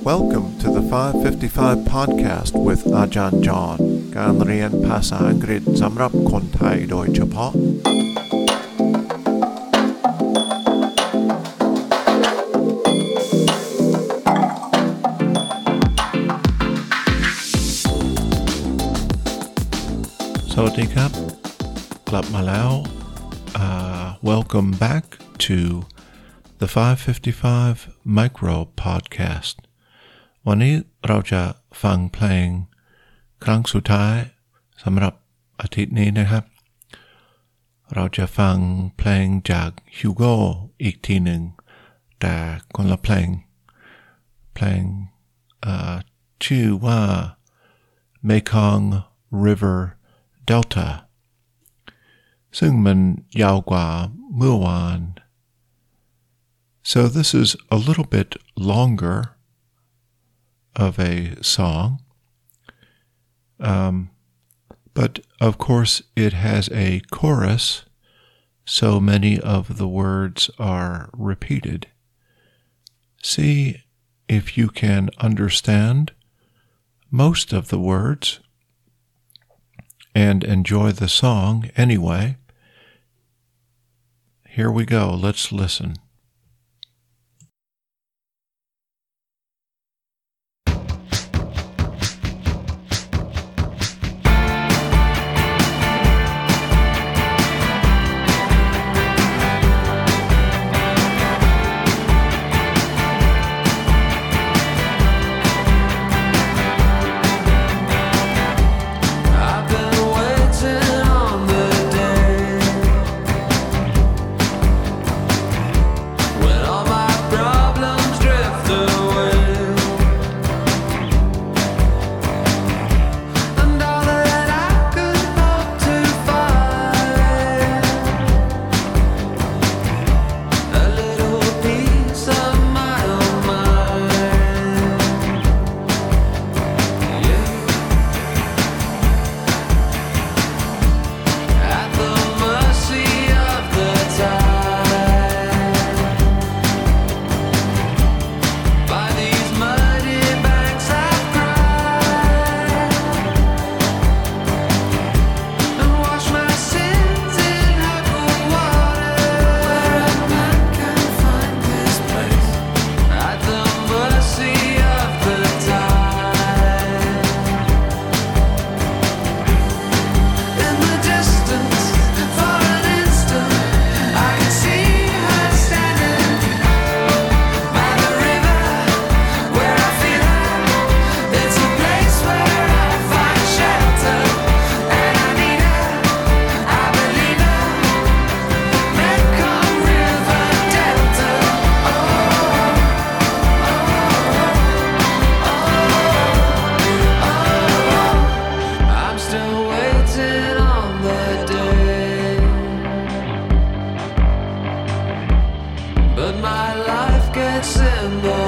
Welcome to the 555 podcast with Ajahn John การเรียนภาษาอังกฤษสำหรับคนไทยโดยเฉพาะ สวัสดีครับ กลับมาแล้ว uh, welcome back to the 555 Micro Podcast วันนี้เราจะฟังเพลงครั้งสุดท้ายสำหรับอาทิตย์นี้นะครับ เราจะฟังเพลงจากฮิวโกอีกทีหนึ่ง แต่คนละเพลง เพลงอ่อชื่อว่า Mekong River Delta ซึ่งมันยาวกว่าเมื่อวาน So this is a little bit longer of a song. Um, but of course, it has a chorus, so many of the words are repeated. See if you can understand most of the words and enjoy the song anyway. Here we go. Let's listen. In the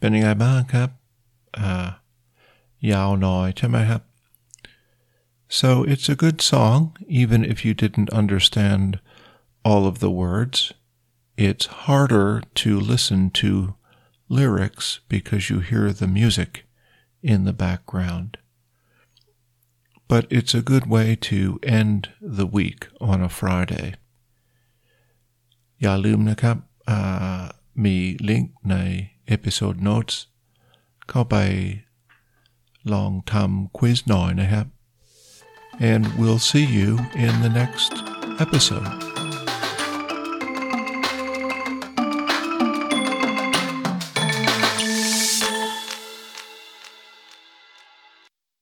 เป็นยังไงบ้างครับอ่ายาวหน่อยใช่ไหมครับ so it's a good song even if you didn't understand all of the words it's harder to listen to lyrics because you hear the music in the background but it's a good way to end the week on a Friday อย่าลืมนะครับอ่ามีลิงก์ใน episode notes เข้าไปลองทำ quiz หน่อยนะครับ and we'll see you in the next episode